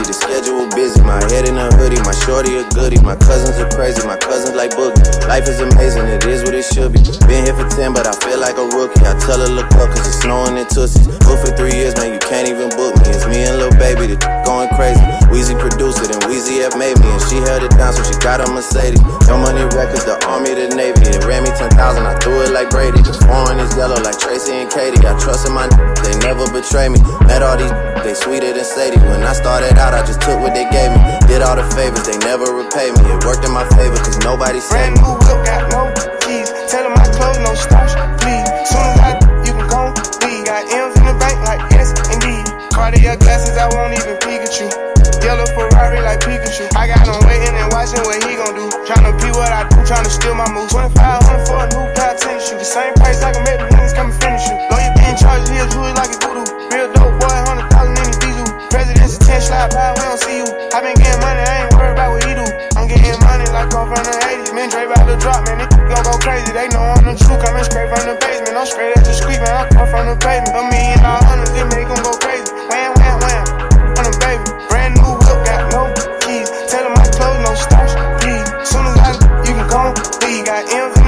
the schedule busy. My head in a hoodie, my shorty a goodie. My cousins are crazy, my cousins like boogie. Life is amazing, it is what it should be. Been here for 10, but I feel like a rookie. I tell her look up, cause it's snowing in Tussies. Booked for three years, man, you can't even book me. It's me and Lil Baby, the going crazy. Weezy produced it, and Weezy F made me, she held it down, so she got a Mercedes. No money records, the Army, the Navy. It ran me 10,000, I threw it like Brady. The foreign is yellow like Tracy and Katie. I trust in my n- they never betray me. Met all these, n- they sweeter than Sadie. When I started out, I just took what they gave me. Did all the favors, they never repay me. It worked in my favor, cause nobody said Brand new whip, got no what he gon' do. Tryna be what I do, tryna steal my moves. 2500 for a new pair of tennis shoes. The same price I can make the niggas come and finish you. Lawyer being charged, he'll do it like a voodoo. Real dope boy, 100,000 in his diesel. President's attention, slide by, we don't see you. I been getting money, I ain't worried about what he do. I'm getting money like I'm from the 80s. Man, Dre about to drop, man, they gon' go crazy. They know I'm the truth, coming straight from the basement. I'm straight at the street, man, I come from the pavement. A million got envy.